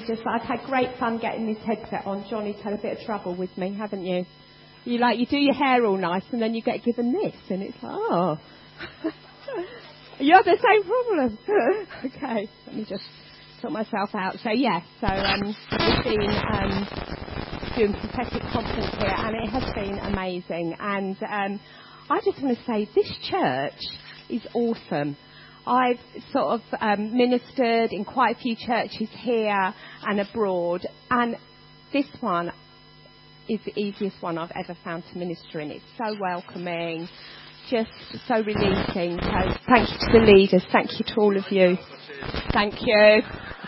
me I've had great fun getting this headset on. Johnny's had a bit of trouble with me, haven't you? You like, you do your hair all nice and then you get given this and it's like, oh. you have the same problem. okay, let me just sort myself out. So yes, so um, we've been um, doing prophetic conference here and it has been amazing. And um, I just want to say this church is awesome. I've sort of um, ministered in quite a few churches here and abroad, and this one is the easiest one I've ever found to minister in. It's so welcoming, just so releasing. So thank you to the leaders. Thank you to all of you. Thank you.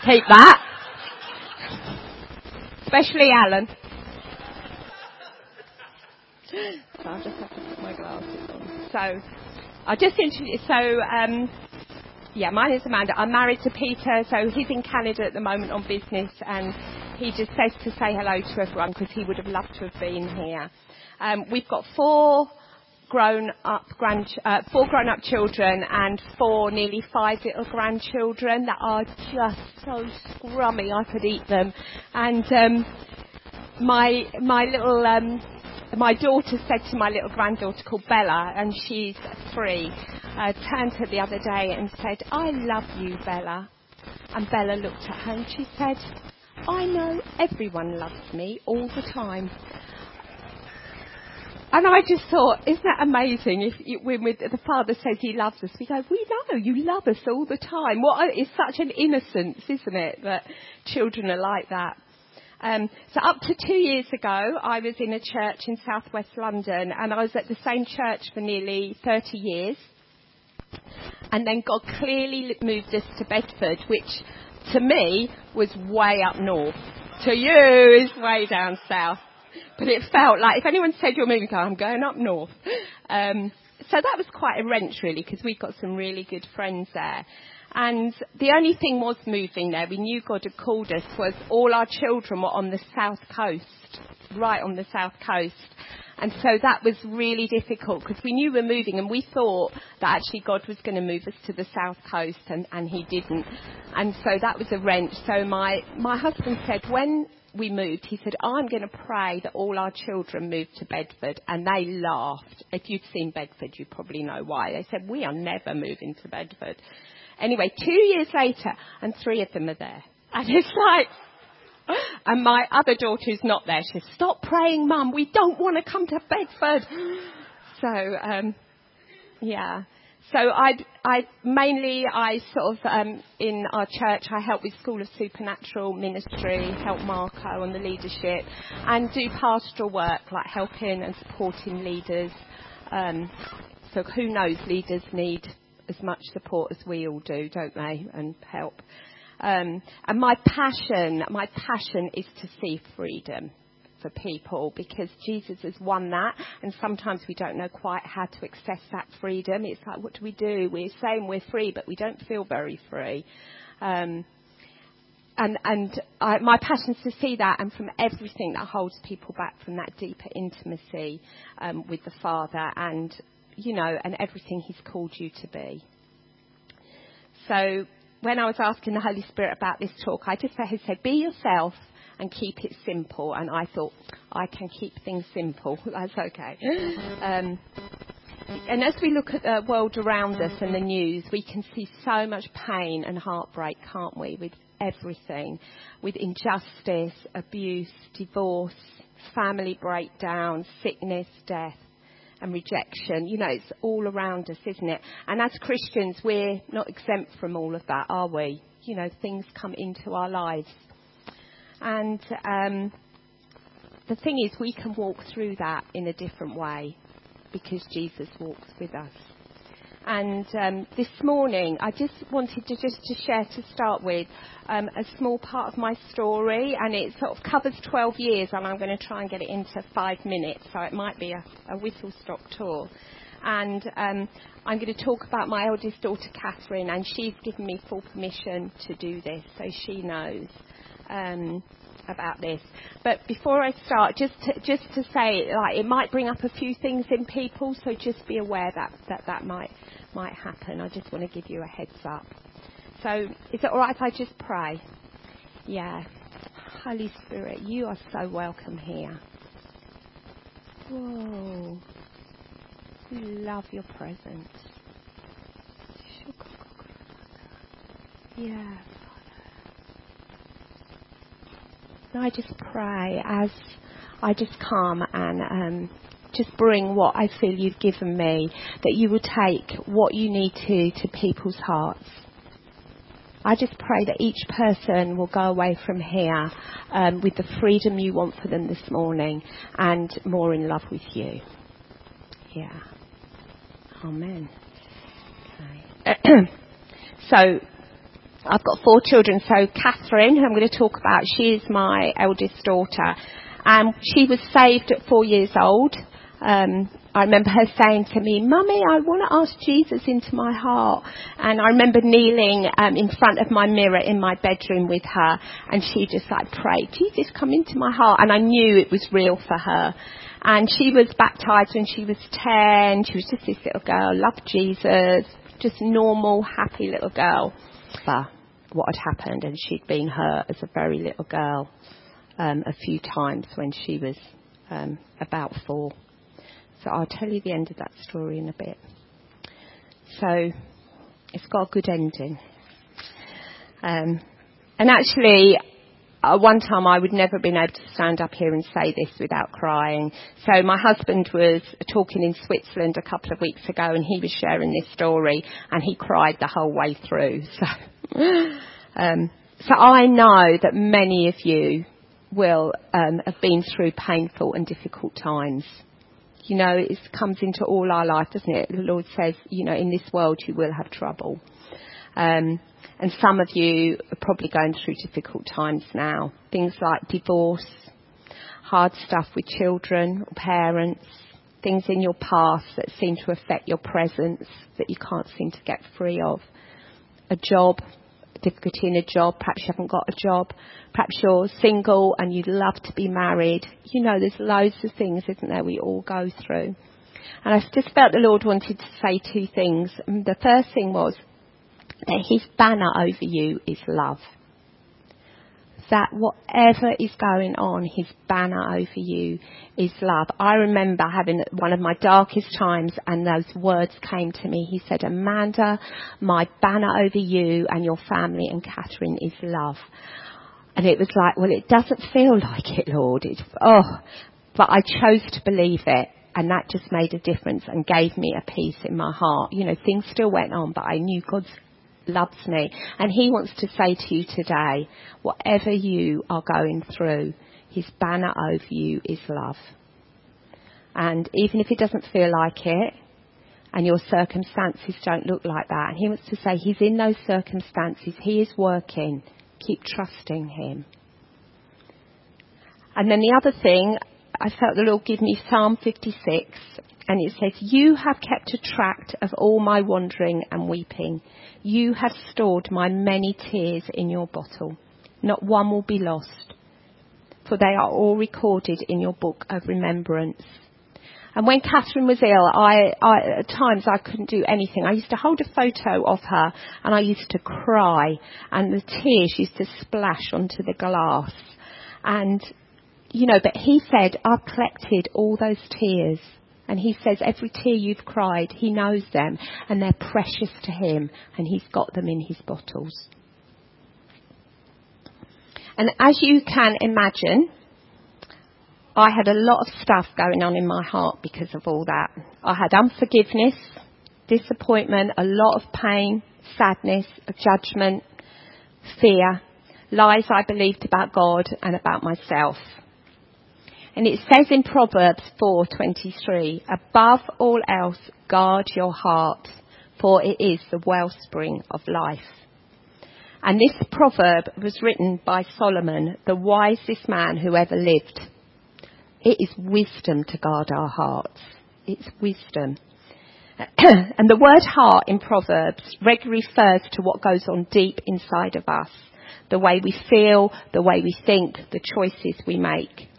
Keep that. Especially Alan. So I just have to put my glasses on. So I just introduced. So um, yeah, my name is Amanda. I'm married to Peter, so he's in Canada at the moment on business, and he just says to say hello to everyone because he would have loved to have been here. Um, we've got four grown-up grand, uh, four grown-up children and four nearly five little grandchildren that are just so scrummy I could eat them. And um, my my little um, my daughter said to my little granddaughter called Bella, and she's three, uh, turned to her the other day and said, I love you, Bella. And Bella looked at her and she said, I know everyone loves me all the time. And I just thought, isn't that amazing? If you, when the Father says He loves us, we go, we know you love us all the time. What is such an innocence, isn't it, that children are like that? Um, so up to two years ago, I was in a church in southwest London, and I was at the same church for nearly 30 years. And then God clearly moved us to Bedford, which to me was way up north. To you is way down south. But it felt like if anyone said you're moving, I'm going up north. Um, so that was quite a wrench really because we've got some really good friends there. And the only thing was moving there, we knew God had called us, was all our children were on the south coast, right on the south coast. And so that was really difficult because we knew we were moving and we thought that actually God was going to move us to the south coast and, and he didn't. And so that was a wrench. So my, my husband said when we moved, he said, I'm going to pray that all our children move to Bedford. And they laughed. If you'd seen Bedford, you probably know why. They said, we are never moving to Bedford. Anyway, two years later, and three of them are there. And it's like, and my other daughter who's not there, she says, stop praying, mum, we don't want to come to Bedford. So, um, yeah. So I, I mainly, I sort of, um, in our church, I help with School of Supernatural Ministry, help Marco on the leadership, and do pastoral work, like helping and supporting leaders. Um, so who knows, leaders need as much support as we all do, don't they? And help. Um, and my passion, my passion is to see freedom for people because Jesus has won that and sometimes we don't know quite how to access that freedom. It's like, what do we do? We're saying we're free, but we don't feel very free. Um, and and I, my passion is to see that and from everything that holds people back from that deeper intimacy um, with the Father and you know, and everything He's called you to be. So when I was asking the Holy Spirit about this talk, I just he said, be yourself and keep it simple. And I thought, I can keep things simple. That's okay. Um, and as we look at the world around us and the news, we can see so much pain and heartbreak, can't we, with everything, with injustice, abuse, divorce, family breakdown, sickness, death and rejection. You know, it's all around us, isn't it? And as Christians, we're not exempt from all of that, are we? You know, things come into our lives. And um, the thing is, we can walk through that in a different way because Jesus walks with us. And um, this morning, I just wanted to just to share to start with um, a small part of my story, and it sort of covers 12 years, and I'm going to try and get it into five minutes, so it might be a, a whistle stop tour. And um, I'm going to talk about my eldest daughter, Catherine, and she's given me full permission to do this, so she knows. Um, about this. But before I start, just to, just to say, like, it might bring up a few things in people, so just be aware that that, that might might happen. I just want to give you a heads up. So, is it all right if I just pray? Yeah. Holy Spirit, you are so welcome here. Whoa. We love your presence. Yeah. And I just pray as I just come and um, just bring what I feel you've given me, that you will take what you need to to people's hearts. I just pray that each person will go away from here um, with the freedom you want for them this morning and more in love with you. Yeah. Amen. Okay. so I've got four children. So Catherine, who I'm going to talk about, she is my eldest daughter. Um, she was saved at four years old. Um, I remember her saying to me, Mummy, I want to ask Jesus into my heart. And I remember kneeling um, in front of my mirror in my bedroom with her, and she just like prayed, Jesus, come into my heart. And I knew it was real for her. And she was baptized when she was 10. She was just this little girl, loved Jesus, just normal, happy little girl. What had happened, and she'd been hurt as a very little girl um, a few times when she was um, about four. So I'll tell you the end of that story in a bit. So it's got a good ending. Um, and actually, uh, one time I would never have been able to stand up here and say this without crying. So my husband was talking in Switzerland a couple of weeks ago and he was sharing this story and he cried the whole way through. So, um, so I know that many of you will um, have been through painful and difficult times. You know, it comes into all our life, doesn't it? The Lord says, you know, in this world you will have trouble. Um, and some of you are probably going through difficult times now. Things like divorce, hard stuff with children or parents, things in your past that seem to affect your presence that you can't seem to get free of. A job, difficulty in a job, perhaps you haven't got a job, perhaps you're single and you'd love to be married. You know, there's loads of things, isn't there, we all go through. And I just felt the Lord wanted to say two things. The first thing was, that his banner over you is love. That whatever is going on, his banner over you is love. I remember having one of my darkest times and those words came to me. He said, Amanda, my banner over you and your family and Catherine is love. And it was like, well, it doesn't feel like it, Lord. It's, oh, but I chose to believe it and that just made a difference and gave me a peace in my heart. You know, things still went on, but I knew God's loves me. And He wants to say to you today, whatever you are going through, His banner over you is love. And even if it doesn't feel like it, and your circumstances don't look like that, and He wants to say He's in those circumstances, He is working. Keep trusting Him. And then the other thing, I felt the Lord give me Psalm 56, and it says, You have kept a tract of all my wandering and weeping. You have stored my many tears in your bottle. Not one will be lost, for they are all recorded in your book of remembrance. And when Catherine was ill, I, I, at times I couldn't do anything. I used to hold a photo of her and I used to cry and the tears used to splash onto the glass. And, you know, but he said, I've collected all those tears and he says, every tear you've cried, he knows them and they're precious to him and he's got them in his bottles. And as you can imagine, I had a lot of stuff going on in my heart because of all that. I had unforgiveness, disappointment, a lot of pain, sadness, judgment, fear, lies I believed about God and about myself. And it says in Proverbs 4:23, above all else guard your heart, for it is the wellspring of life. And this proverb was written by Solomon, the wisest man who ever lived. It is wisdom to guard our hearts. It's wisdom. and the word heart in Proverbs regularly refers to what goes on deep inside of us. The way we feel, the way we think, the choices we make.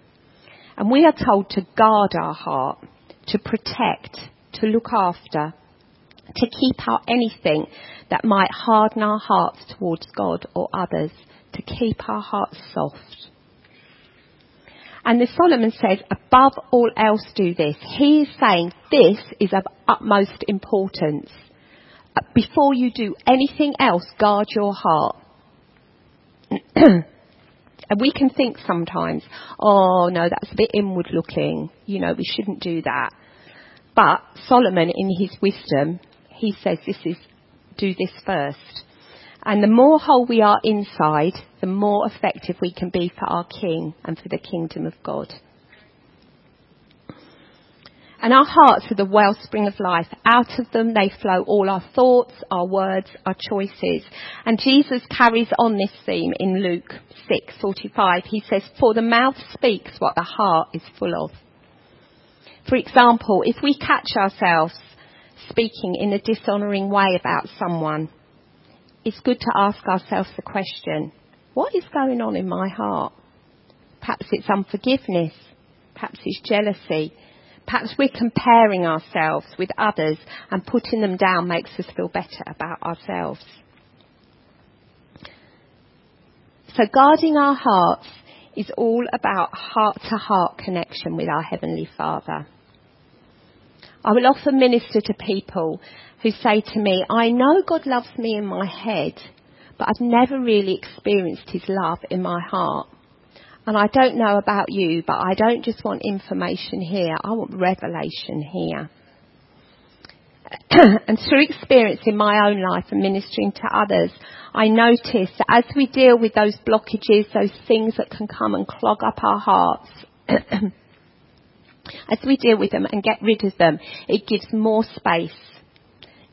And we are told to guard our heart, to protect, to look after, to keep out anything that might harden our hearts towards God or others, to keep our hearts soft. And the Solomon says, above all else do this. He is saying this is of utmost importance. Before you do anything else, guard your heart. and we can think sometimes, oh no, that's a bit inward looking. You know, we shouldn't do that. But Solomon, in his wisdom, he says this is, do this first. And the more whole we are inside, the more effective we can be for our King and for the kingdom of God. And our hearts are the wellspring of life. Out of them they flow all our thoughts, our words, our choices. And Jesus carries on this theme in Luke 6:45. He says, "For the mouth speaks what the heart is full of." For example, if we catch ourselves speaking in a dishonouring way about someone, it's good to ask ourselves the question, what is going on in my heart? Perhaps it's unforgiveness. Perhaps it's jealousy. Perhaps we're comparing ourselves with others and putting them down makes us feel better about ourselves. So guarding our hearts is all about heart to heart connection with our Heavenly Father. I will often minister to people who say to me, I know God loves me in my head, but I've never really experienced His love in my heart. And I don't know about you, but I don't just want information here, I want revelation here. and through experience in my own life and ministering to others, I notice that as we deal with those blockages, those things that can come and clog up our hearts, as we deal with them and get rid of them, it gives more space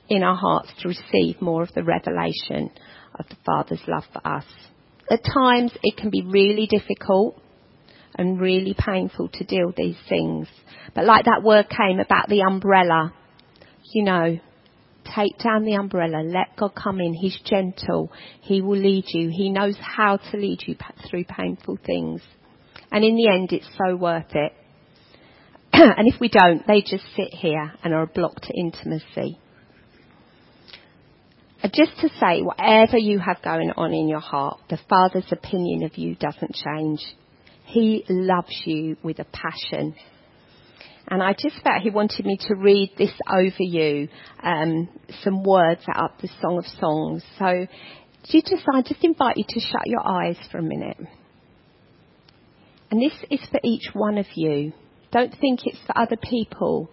in our hearts to receive more of the revelation of the Father's love for us. At times it can be really difficult and really painful to deal with these things. But like that word came about the umbrella, you know, take down the umbrella, let God come in. He's gentle. He will lead you. He knows how to lead you through painful things. And in the end, it's so worth it. and if we don't, they just sit here and are a block to intimacy. Just to say, whatever you have going on in your heart, the Father's opinion of you doesn't change. He loves you with a passion. And I just felt he wanted me to read this over you, um, some words out of the Song of Songs. So, you just, I just invite you to shut your eyes for a minute. And this is for each one of you. Don't think it's for other people.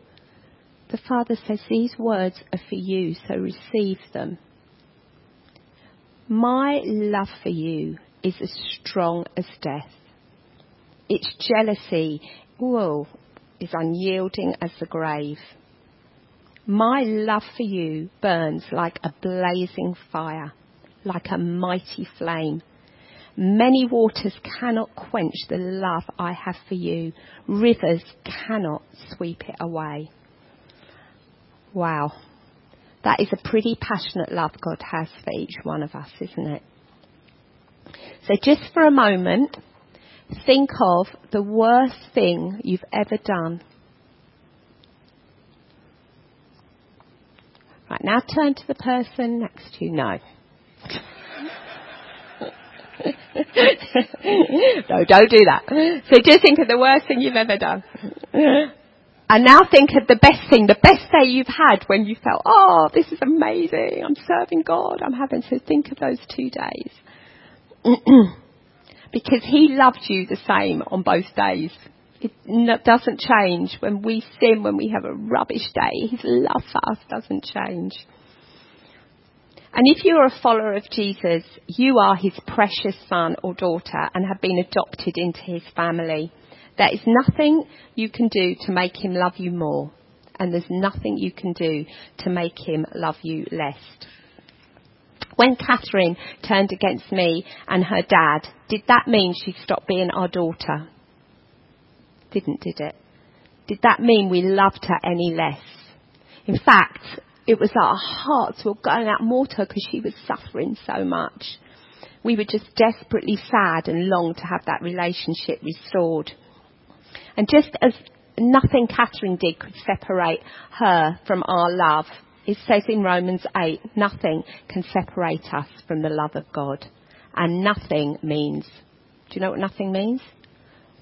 The Father says these words are for you, so receive them. My love for you is as strong as death. Its jealousy, whoa, is unyielding as the grave. My love for you burns like a blazing fire, like a mighty flame. Many waters cannot quench the love I have for you. Rivers cannot sweep it away. Wow. That is a pretty passionate love God has for each one of us, isn't it? So just for a moment, think of the worst thing you've ever done. Right, now turn to the person next to you. No. no, don't do that. So just think of the worst thing you've ever done. And now think of the best thing, the best day you've had when you felt, oh, this is amazing. I'm serving God. I'm having to think of those two days. because He loved you the same on both days. It doesn't change. When we sin, when we have a rubbish day, His love for us doesn't change. And if you are a follower of Jesus, you are His precious son or daughter and have been adopted into His family. There is nothing you can do to make him love you more, and there's nothing you can do to make him love you less. When Catherine turned against me and her dad, did that mean she stopped being our daughter? Didn't, did it? Did that mean we loved her any less? In fact, it was our hearts were going out more to her because she was suffering so much. We were just desperately sad and longed to have that relationship restored. And just as nothing Catherine did could separate her from our love, it says in Romans 8, nothing can separate us from the love of God. And nothing means, do you know what nothing means?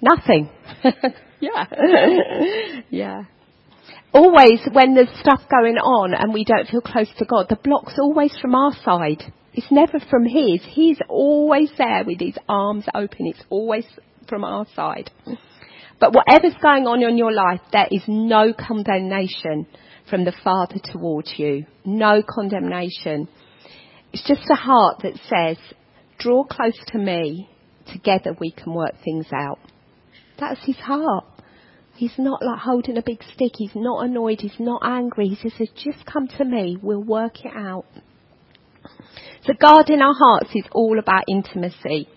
Nothing. yeah. yeah. Always when there's stuff going on and we don't feel close to God, the block's always from our side. It's never from His. He's always there with His arms open. It's always from our side. But whatever's going on in your life, there is no condemnation from the Father towards you. No condemnation. It's just a heart that says, draw close to me, together we can work things out. That's his heart. He's not like holding a big stick. He's not annoyed. He's not angry. He says, just come to me. We'll work it out. So guarding our hearts is all about intimacy.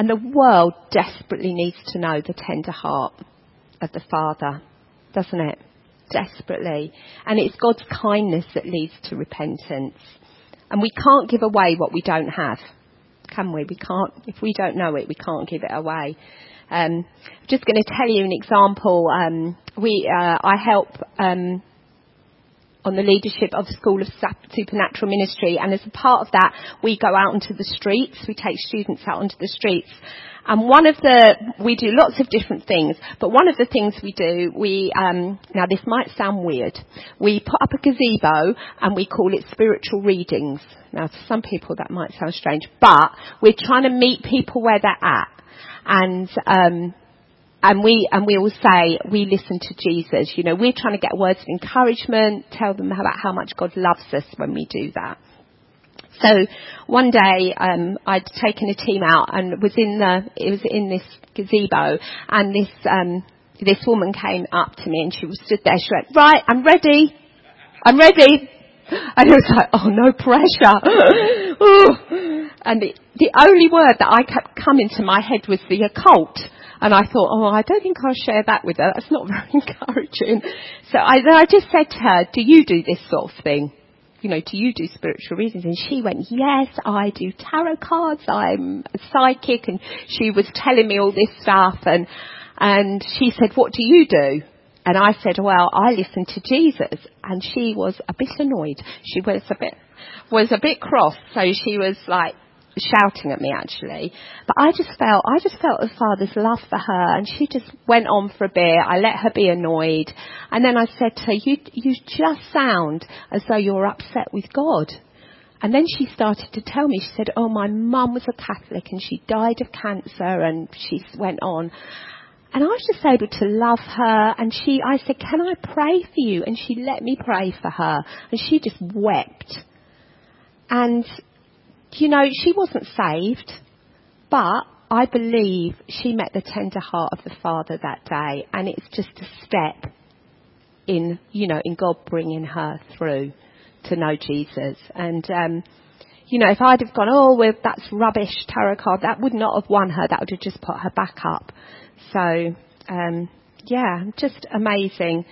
And the world desperately needs to know the tender heart of the Father, doesn't it? Desperately. And it's God's kindness that leads to repentance. And we can't give away what we don't have, can we? We can't, if we don't know it, we can't give it away. Um, just going to tell you an example. Um, we, uh, I help um, on the leadership of School of Supernatural Ministry, and as a part of that, we go out into the streets. We take students out onto the streets. And one of the, we do lots of different things, but one of the things we do, we, um, now this might sound weird, we put up a gazebo and we call it spiritual readings. Now to some people that might sound strange, but we're trying to meet people where they're at. And, um, and we and we all say we listen to Jesus. You know, we're trying to get words of encouragement, tell them about how much God loves us when we do that. So one day um, I'd taken a team out and was in the it was in this gazebo and this um, this woman came up to me and she was stood there. She went, "Right, I'm ready. I'm ready." And it was like, "Oh, no pressure." and the, the only word that I kept coming to my head was the occult. And I thought, oh, I don't think I'll share that with her. That's not very encouraging. So I, I just said to her, do you do this sort of thing? You know, do you do spiritual readings? And she went, yes, I do tarot cards. I'm a psychic. And she was telling me all this stuff. And, and she said, what do you do? And I said, well, I listen to Jesus. And she was a bit annoyed. She was a bit, was a bit cross. So she was like, shouting at me actually. But I just felt, I just felt the Father's love for her and she just went on for a bit. I let her be annoyed. And then I said to her, you, you just sound as though you're upset with God. And then she started to tell me, she said, oh, my mum was a Catholic and she died of cancer and she went on. And I was just able to love her and she, I said, can I pray for you? And she let me pray for her and she just wept. And you know, she wasn't saved, but I believe she met the tender heart of the Father that day, and it's just a step in, you know, in God bringing her through to know Jesus. And, um, you know, if I'd have gone, oh, well, that's rubbish tarot card, that would not have won her. That would have just put her back up. So, um, yeah, just amazing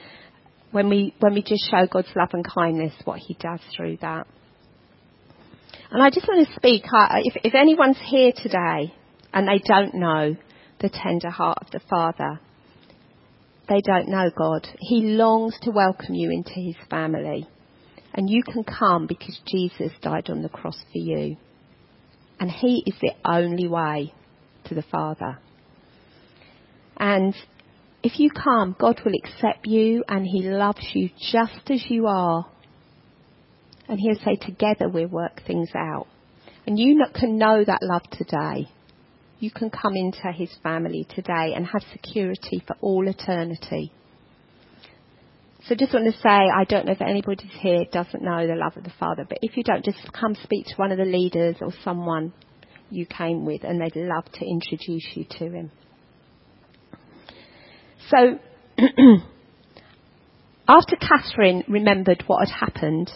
when we when we just show God's love and kindness, what He does through that. And I just want to speak, uh, if, if anyone's here today and they don't know the tender heart of the Father, they don't know God. He longs to welcome you into his family. And you can come because Jesus died on the cross for you. And he is the only way to the Father. And if you come, God will accept you and he loves you just as you are and he'll say, together we'll work things out. And you can know that love today. You can come into his family today and have security for all eternity. So just want to say, I don't know if anybody's here doesn't know the love of the Father, but if you don't, just come speak to one of the leaders or someone you came with and they'd love to introduce you to him. So, after Catherine remembered what had happened,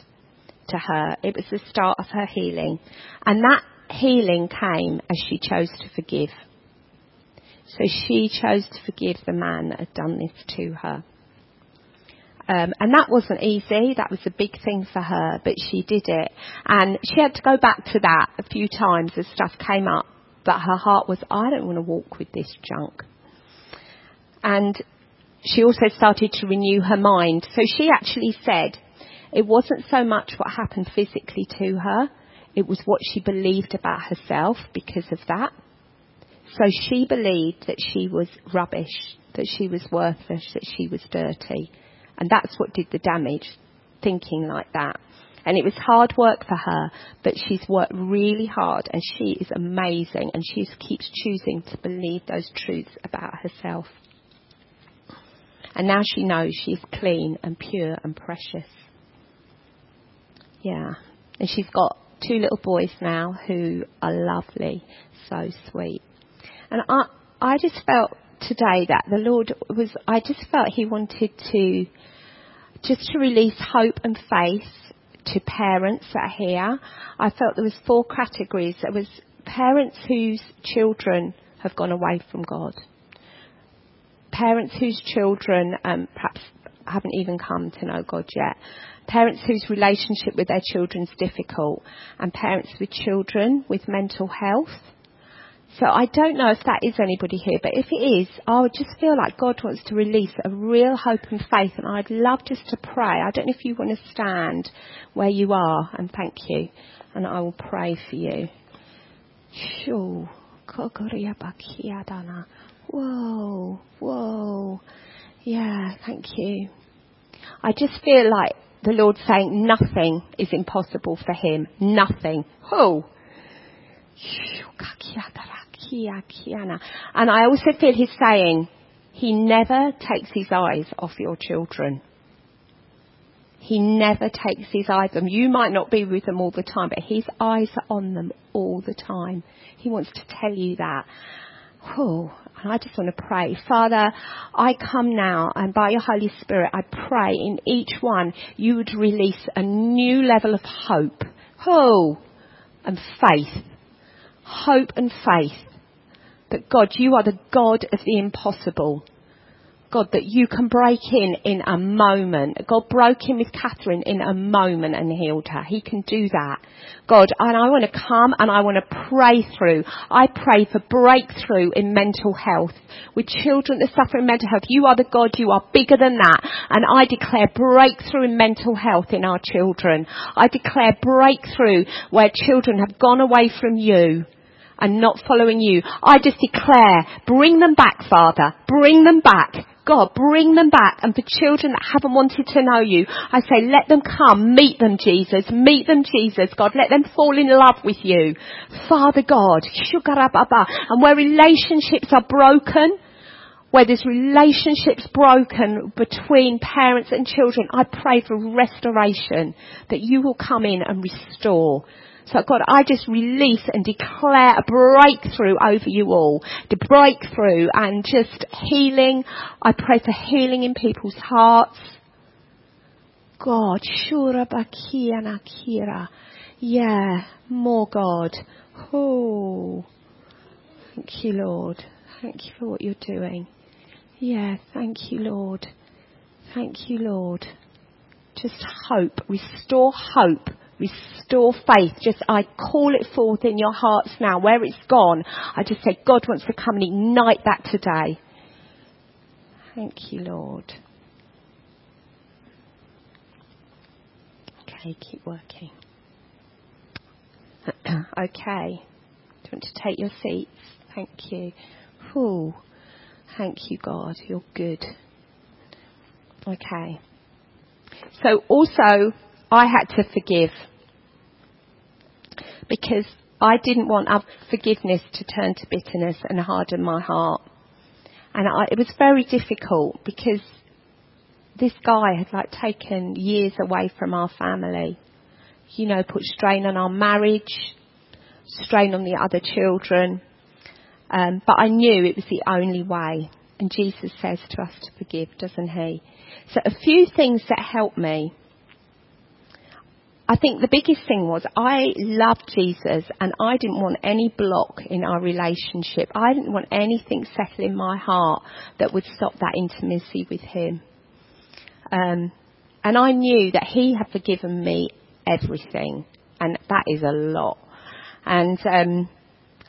to her. It was the start of her healing. And that healing came as she chose to forgive. So she chose to forgive the man that had done this to her. Um, and that wasn't easy. That was a big thing for her, but she did it. And she had to go back to that a few times as stuff came up. But her heart was, I don't want to walk with this junk. And she also started to renew her mind. So she actually said, it wasn't so much what happened physically to her, it was what she believed about herself because of that. So she believed that she was rubbish, that she was worthless, that she was dirty. And that's what did the damage, thinking like that. And it was hard work for her, but she's worked really hard and she is amazing and she keeps choosing to believe those truths about herself. And now she knows she's clean and pure and precious. Yeah. And she's got two little boys now who are lovely, so sweet. And I, I just felt today that the Lord was, I just felt He wanted to, just to release hope and faith to parents that are here. I felt there was four categories. There was parents whose children have gone away from God. Parents whose children um, perhaps haven't even come to know God yet. Parents whose relationship with their children is difficult. And parents with children with mental health so I don't know if that is anybody here, but if it is, I would just feel like God wants to release a real hope and faith, and I'd love just to pray. I don't know if you want to stand where you are, and thank you, and I will pray for you. Whoa, whoa. Yeah, thank you. I just feel like the Lord saying nothing is impossible for him. Nothing. Oh. And I also feel he's saying, he never takes his eyes off your children. He never takes his eyes on them. You might not be with them all the time, but his eyes are on them all the time. He wants to tell you that. Oh, I just want to pray. Father, I come now and by your Holy Spirit, I pray in each one you would release a new level of hope. Oh, and faith. Hope and faith that God, you are the God of the impossible. God, that you can break in in a moment. God broke in with Catherine in a moment and healed her. He can do that. God, and I want to come and I want to pray through. I pray for breakthrough in mental health. With children that suffer in mental health, you are the God, you are bigger than that. And I declare breakthrough in mental health in our children. I declare breakthrough where children have gone away from you and not following you. I just declare, bring them back, Father. Bring them back. God, bring them back. And for children that haven't wanted to know you, I say, let them come. Meet them, Jesus. Meet them, Jesus. God, let them fall in love with you. Father God, and where relationships are broken, where there's relationships broken between parents and children, I pray for restoration, that you will come in and restore. So God, I just release and declare a breakthrough over you all. The breakthrough and just healing. I pray for healing in people's hearts. God, Shura Bakiana Kira. Yeah, more God. Oh, thank you, Lord. Thank you for what you're doing. Yeah, thank you, Lord. Thank you, Lord. Just hope. Restore hope Restore faith. Just, I call it forth in your hearts now. Where it's gone, I just say, God wants to come and ignite that today. Thank you, Lord. Okay, keep working. okay. Do you want to take your seats? Thank you. Ooh. Thank you, God. You're good. Okay. So also, I had to forgive because I didn't want forgiveness to turn to bitterness and harden my heart. And I, it was very difficult because this guy had like taken years away from our family. You know, put strain on our marriage, strain on the other children. Um, but I knew it was the only way. And Jesus says to us to forgive, doesn't he? So a few things that helped me I think the biggest thing was I loved Jesus and I didn't want any block in our relationship. I didn't want anything settle in my heart that would stop that intimacy with him. Um, and I knew that he had forgiven me everything, and that is a lot. And um,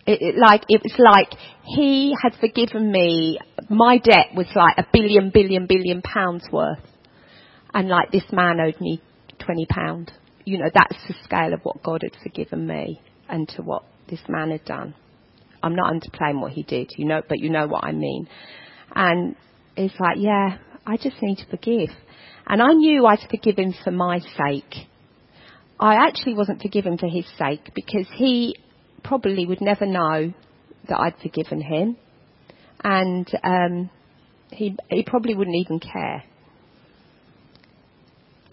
it, it, like it was like he had forgiven me. My debt was like a billion, billion, billion pounds worth, and like this man owed me twenty pound you know, that's the scale of what God had forgiven me and to what this man had done. I'm not underplaying what he did, you know, but you know what I mean. And it's like, yeah, I just need to forgive. And I knew I'd forgive him for my sake. I actually wasn't forgiven for his sake because he probably would never know that I'd forgiven him. And um, he, he probably wouldn't even care.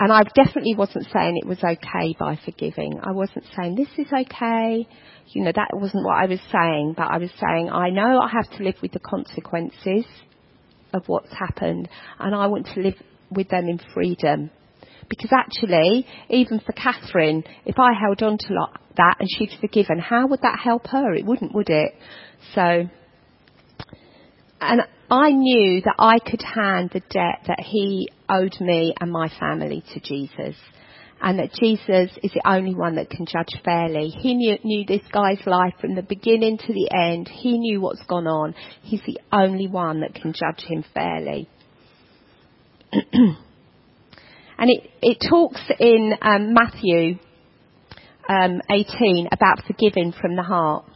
And I definitely wasn't saying it was okay by forgiving. I wasn't saying this is okay. You know, that wasn't what I was saying, but I was saying I know I have to live with the consequences of what's happened and I want to live with them in freedom. Because actually, even for Catherine, if I held on to that and she'd forgiven, how would that help her? It wouldn't, would it? So, and I knew that I could hand the debt that he owed me and my family to Jesus. And that Jesus is the only one that can judge fairly. He knew, knew this guy's life from the beginning to the end. He knew what's gone on. He's the only one that can judge him fairly. and it, it talks in um, Matthew um, 18 about forgiving from the heart.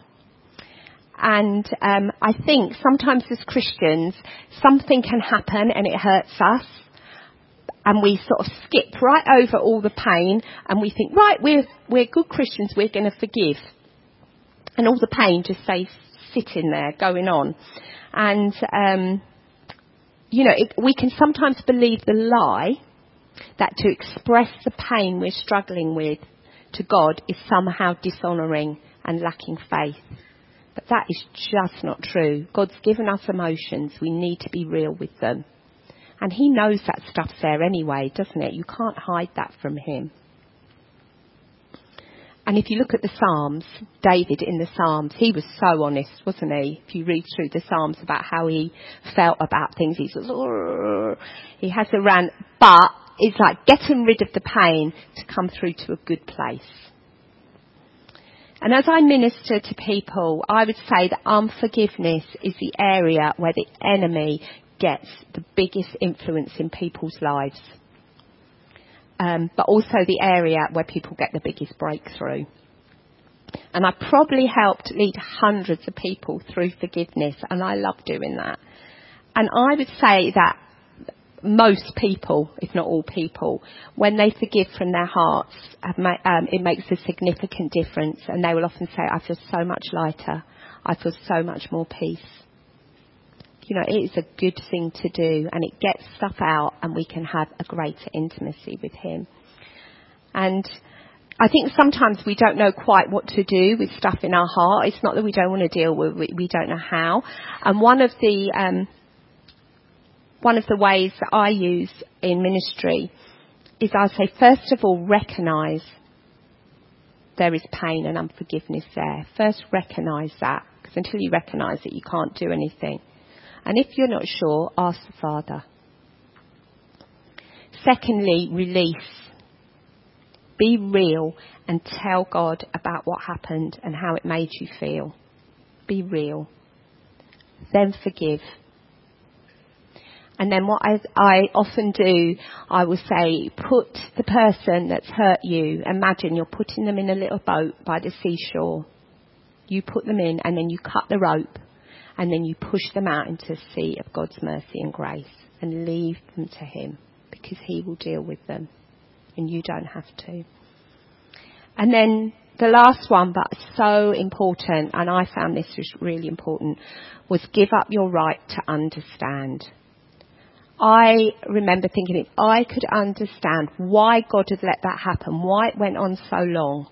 And um, I think sometimes as Christians, something can happen and it hurts us. And we sort of skip right over all the pain and we think, right, we're, we're good Christians, we're going to forgive. And all the pain just stays sitting there, going on. And, um, you know, it, we can sometimes believe the lie that to express the pain we're struggling with to God is somehow dishonouring and lacking faith. But that is just not true. God's given us emotions. We need to be real with them. And He knows that stuff's there anyway, doesn't it? You can't hide that from Him. And if you look at the Psalms, David in the Psalms, he was so honest, wasn't he? If you read through the Psalms about how he felt about things, he's he has a rant, but it's like getting rid of the pain to come through to a good place. And as I minister to people, I would say that unforgiveness is the area where the enemy gets the biggest influence in people's lives. Um, but also the area where people get the biggest breakthrough. And I probably helped lead hundreds of people through forgiveness, and I love doing that. And I would say that most people, if not all people, when they forgive from their hearts, um, it makes a significant difference. And they will often say, I feel so much lighter. I feel so much more peace. You know, it is a good thing to do and it gets stuff out and we can have a greater intimacy with Him. And I think sometimes we don't know quite what to do with stuff in our heart. It's not that we don't want to deal with it, we don't know how. And one of the, um, one of the ways that I use in ministry is I'll say, first of all, recognise there is pain and unforgiveness there. First, recognise that, because until you recognise it, you can't do anything. And if you're not sure, ask the Father. Secondly, release. Be real and tell God about what happened and how it made you feel. Be real. Then forgive. And then what I, I often do, I will say, put the person that's hurt you, imagine you're putting them in a little boat by the seashore. You put them in and then you cut the rope and then you push them out into the sea of God's mercy and grace and leave them to Him because He will deal with them and you don't have to. And then the last one, but so important, and I found this was really important, was give up your right to understand. I remember thinking if I could understand why God had let that happen, why it went on so long,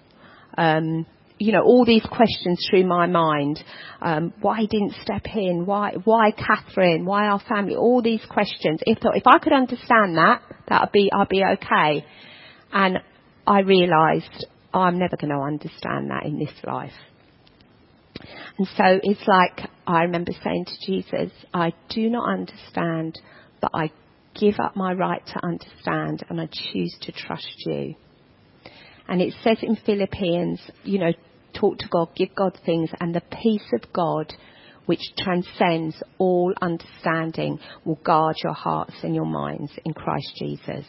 um, you know, all these questions through my mind. Um, why he didn't step in? Why, why Catherine? Why our family? All these questions. If, if I could understand that, that'd be, I'd be okay. And I realised I'm never going to understand that in this life. And so it's like I remember saying to Jesus, I do not understand but I give up my right to understand and I choose to trust you. And it says in Philippians, you know, talk to God, give God things, and the peace of God, which transcends all understanding, will guard your hearts and your minds in Christ Jesus.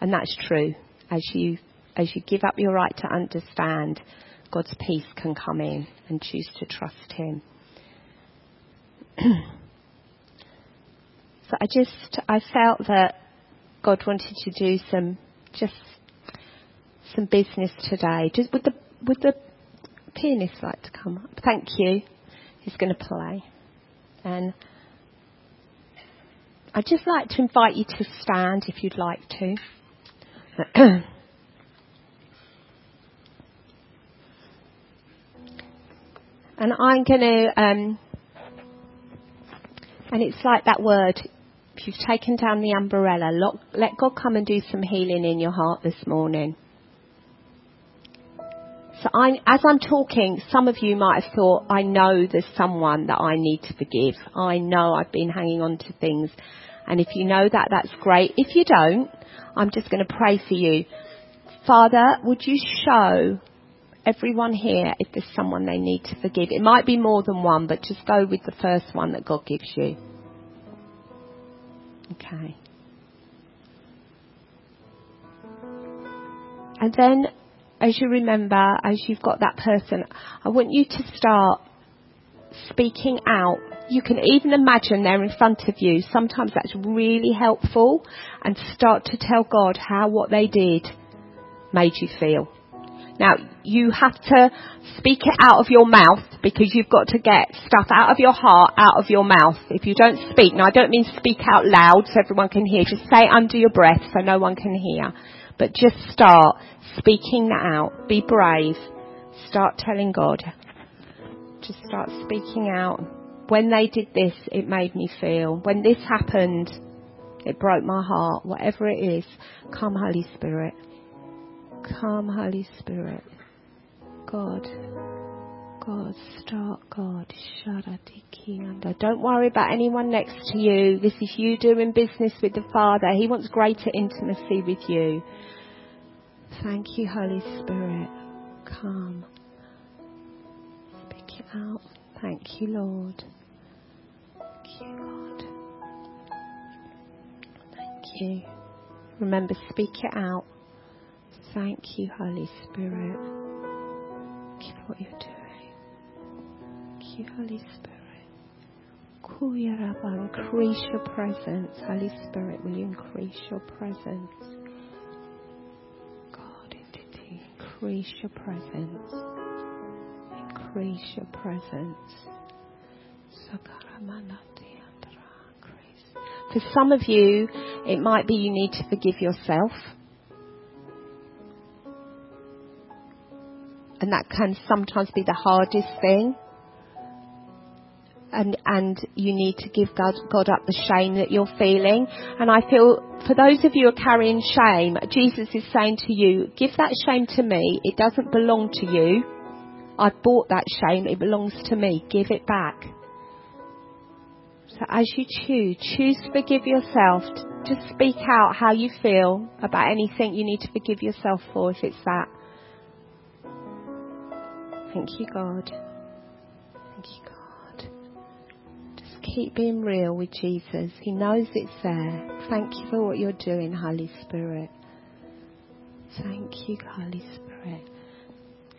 And that's true. As you, as you give up your right to understand, God's peace can come in and choose to trust Him. so I just, I felt that God wanted to do some, just some business today. Just would the, would the pianist like to come up? Thank you. He's going to play. And I'd just like to invite you to stand if you'd like to. and I'm going to, um, and it's like that word, if you've taken down the umbrella, let God come and do some healing in your heart this morning. So I, as I'm talking, some of you might have thought, I know there's someone that I need to forgive. I know I've been hanging on to things. And if you know that, that's great. If you don't, I'm just going to pray for you. Father, would you show everyone here if there's someone they need to forgive? It might be more than one, but just go with the first one that God gives you. Okay. And then as you remember, as you've got that person, I want you to start speaking out. You can even imagine they're in front of you. Sometimes that's really helpful and start to tell God how what they did made you feel. Now, you have to speak it out of your mouth because you've got to get stuff out of your heart, out of your mouth. If you don't speak, now I don't mean speak out loud so everyone can hear, just say it under your breath so no one can hear. But just start speaking that out. Be brave. Start telling God. Just start speaking out. When they did this, it made me feel. When this happened, it broke my heart. Whatever it is, come, Holy Spirit. Come, Holy Spirit. God. God, start God. Don't worry about anyone next to you. This is you doing business with the Father. He wants greater intimacy with you. Thank you, Holy Spirit. Come. Speak it out. Thank you, Lord. Thank you, God. Thank you. Remember, speak it out. Thank you, Holy Spirit. For what you're doing. Thank you, Holy Spirit. Increase your presence. Holy Spirit, will you increase your presence? God increase your presence. Increase your presence. For some of you, it might be you need to forgive yourself. And that can sometimes be the hardest thing and and you need to give God, God up the shame that you're feeling. And I feel for those of you who are carrying shame, Jesus is saying to you, give that shame to me. It doesn't belong to you. I've bought that shame. It belongs to me. Give it back. So as you choose, choose to forgive yourself. Just speak out how you feel about anything you need to forgive yourself for if it's that. Thank you, God. Thank you, God Just keep being real with Jesus. He knows it's there. Thank you for what you're doing, Holy Spirit. Thank you, Holy Spirit.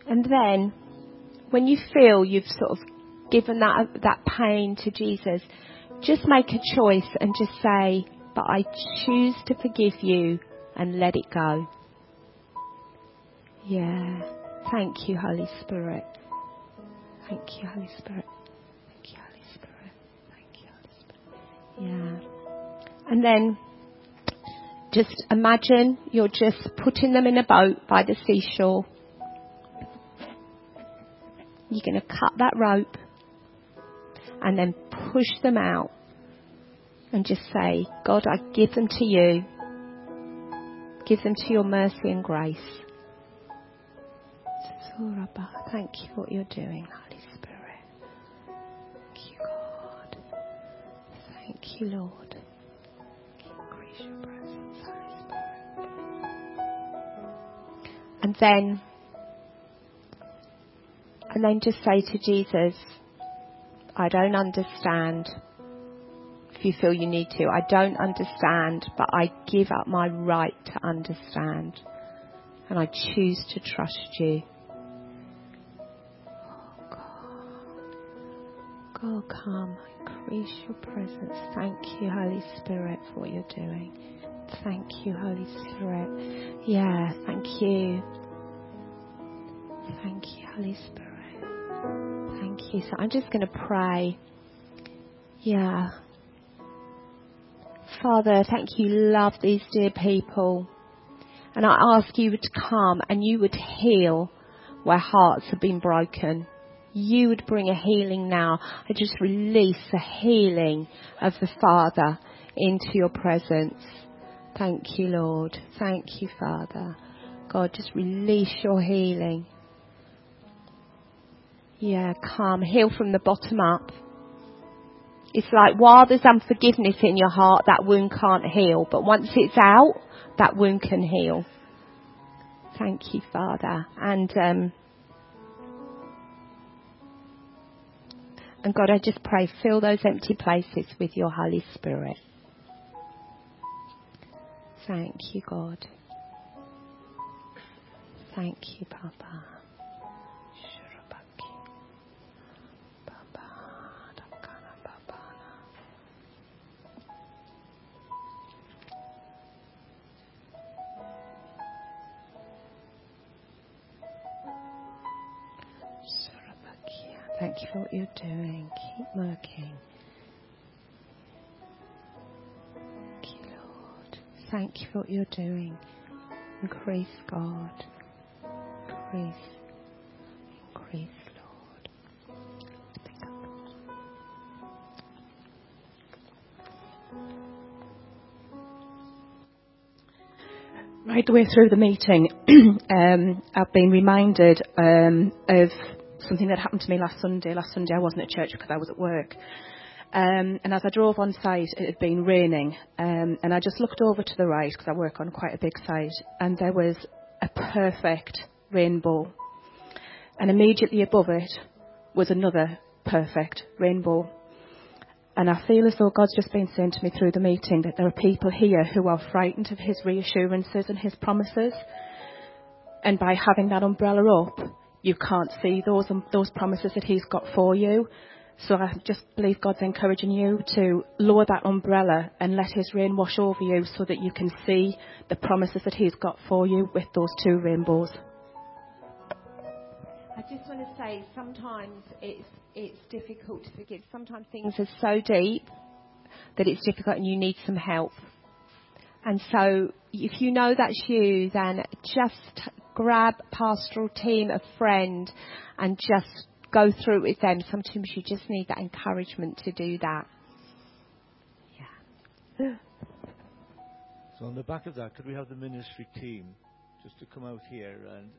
And then, when you feel you've sort of given that, that pain to Jesus, just make a choice and just say, but I choose to forgive you and let it go. Yeah. Thank you, Holy Spirit. Thank you, Holy Spirit. Thank you, Holy Spirit. Thank you, Holy Spirit. Yeah. And then just imagine you're just putting them in a boat by the seashore. You're going to cut that rope and then push them out and just say, God, I give them to you. Give them to your mercy and grace. Oh, thank you for what you're doing, Holy Spirit. Thank you, God. Thank you, Lord. Increase your presence, Holy Spirit. And then, and then just say to Jesus, I don't understand. If you feel you need to, I don't understand, but I give up my right to understand. And I choose to trust you. Oh, come, increase your presence. Thank you, Holy Spirit, for what you're doing. Thank you, Holy Spirit. Yeah, thank you. Thank you, Holy Spirit. Thank you. So I'm just going to pray. Yeah. Father, thank you. Love these dear people. And I ask you to come and you would heal where hearts have been broken. You would bring a healing now. I just release the healing of the Father into your presence. Thank you, Lord. Thank you, Father. God, just release your healing. Yeah, come. Heal from the bottom up. It's like while there's unforgiveness in your heart, that wound can't heal. But once it's out, that wound can heal. Thank you, Father. And, um, and God, I just pray, fill those empty places with your Holy Spirit. Thank you, God. Thank you, Papa. You for what you're doing. Keep working. Thank you Lord. Thank you for what you're doing. Increase, God. Increase. Increase, Lord. Right the way through the meeting, um, I've been reminded um, of something that happened to me last Sunday. Last Sunday I wasn't at church because I was at work. Um, and as I drove on site, it had been raining. Um, and I just looked over to the right because I work on quite a big site. And there was a perfect rainbow. And immediately above it was another perfect rainbow. And I feel as though God's just been saying to me through the meeting that there are people here who are frightened of His reassurances and His promises. And by having that umbrella up, you can't see those, um, those promises that He's got for you. So I just believe God's encouraging you to lower that umbrella and let His rain wash over you so that you can see the promises that He's got for you with those two rainbows. I just want to say sometimes it's it's difficult to forgive. Sometimes things are so deep that it's difficult and you need some help. And so if you know that's you, then just grab pastoral team, a friend, and just go through it with them. Sometimes you just need that encouragement to do that. Yeah. So on the back of that, could we have the ministry team just to come out here and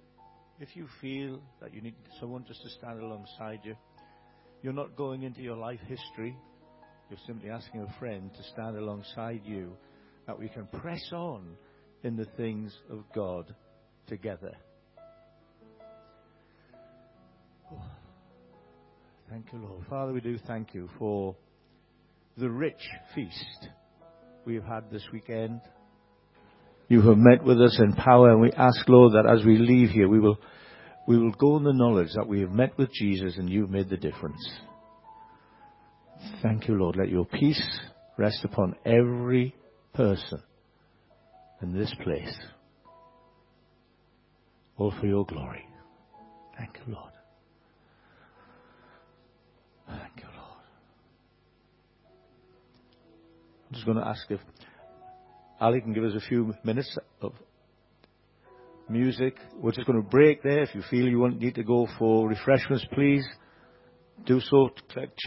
if you feel that you need someone just to stand alongside you, you're not going into your life history. You're simply asking a friend to stand alongside you that we can press on in the things of God together. Oh. Thank you, Lord. Father, we do thank you for the rich feast we have had this weekend. You have met with us in power, and we ask, Lord, that as we leave here, we will, we will go in the knowledge that we have met with Jesus and you've made the difference. Thank you, Lord. Let your peace rest upon every person in this place. All for your glory. Thank you, Lord. Thank you, Lord. I'm just going to ask if Ali can give us a few minutes of music. We're just going to break there. If you feel you want, need to go for refreshments, please do so.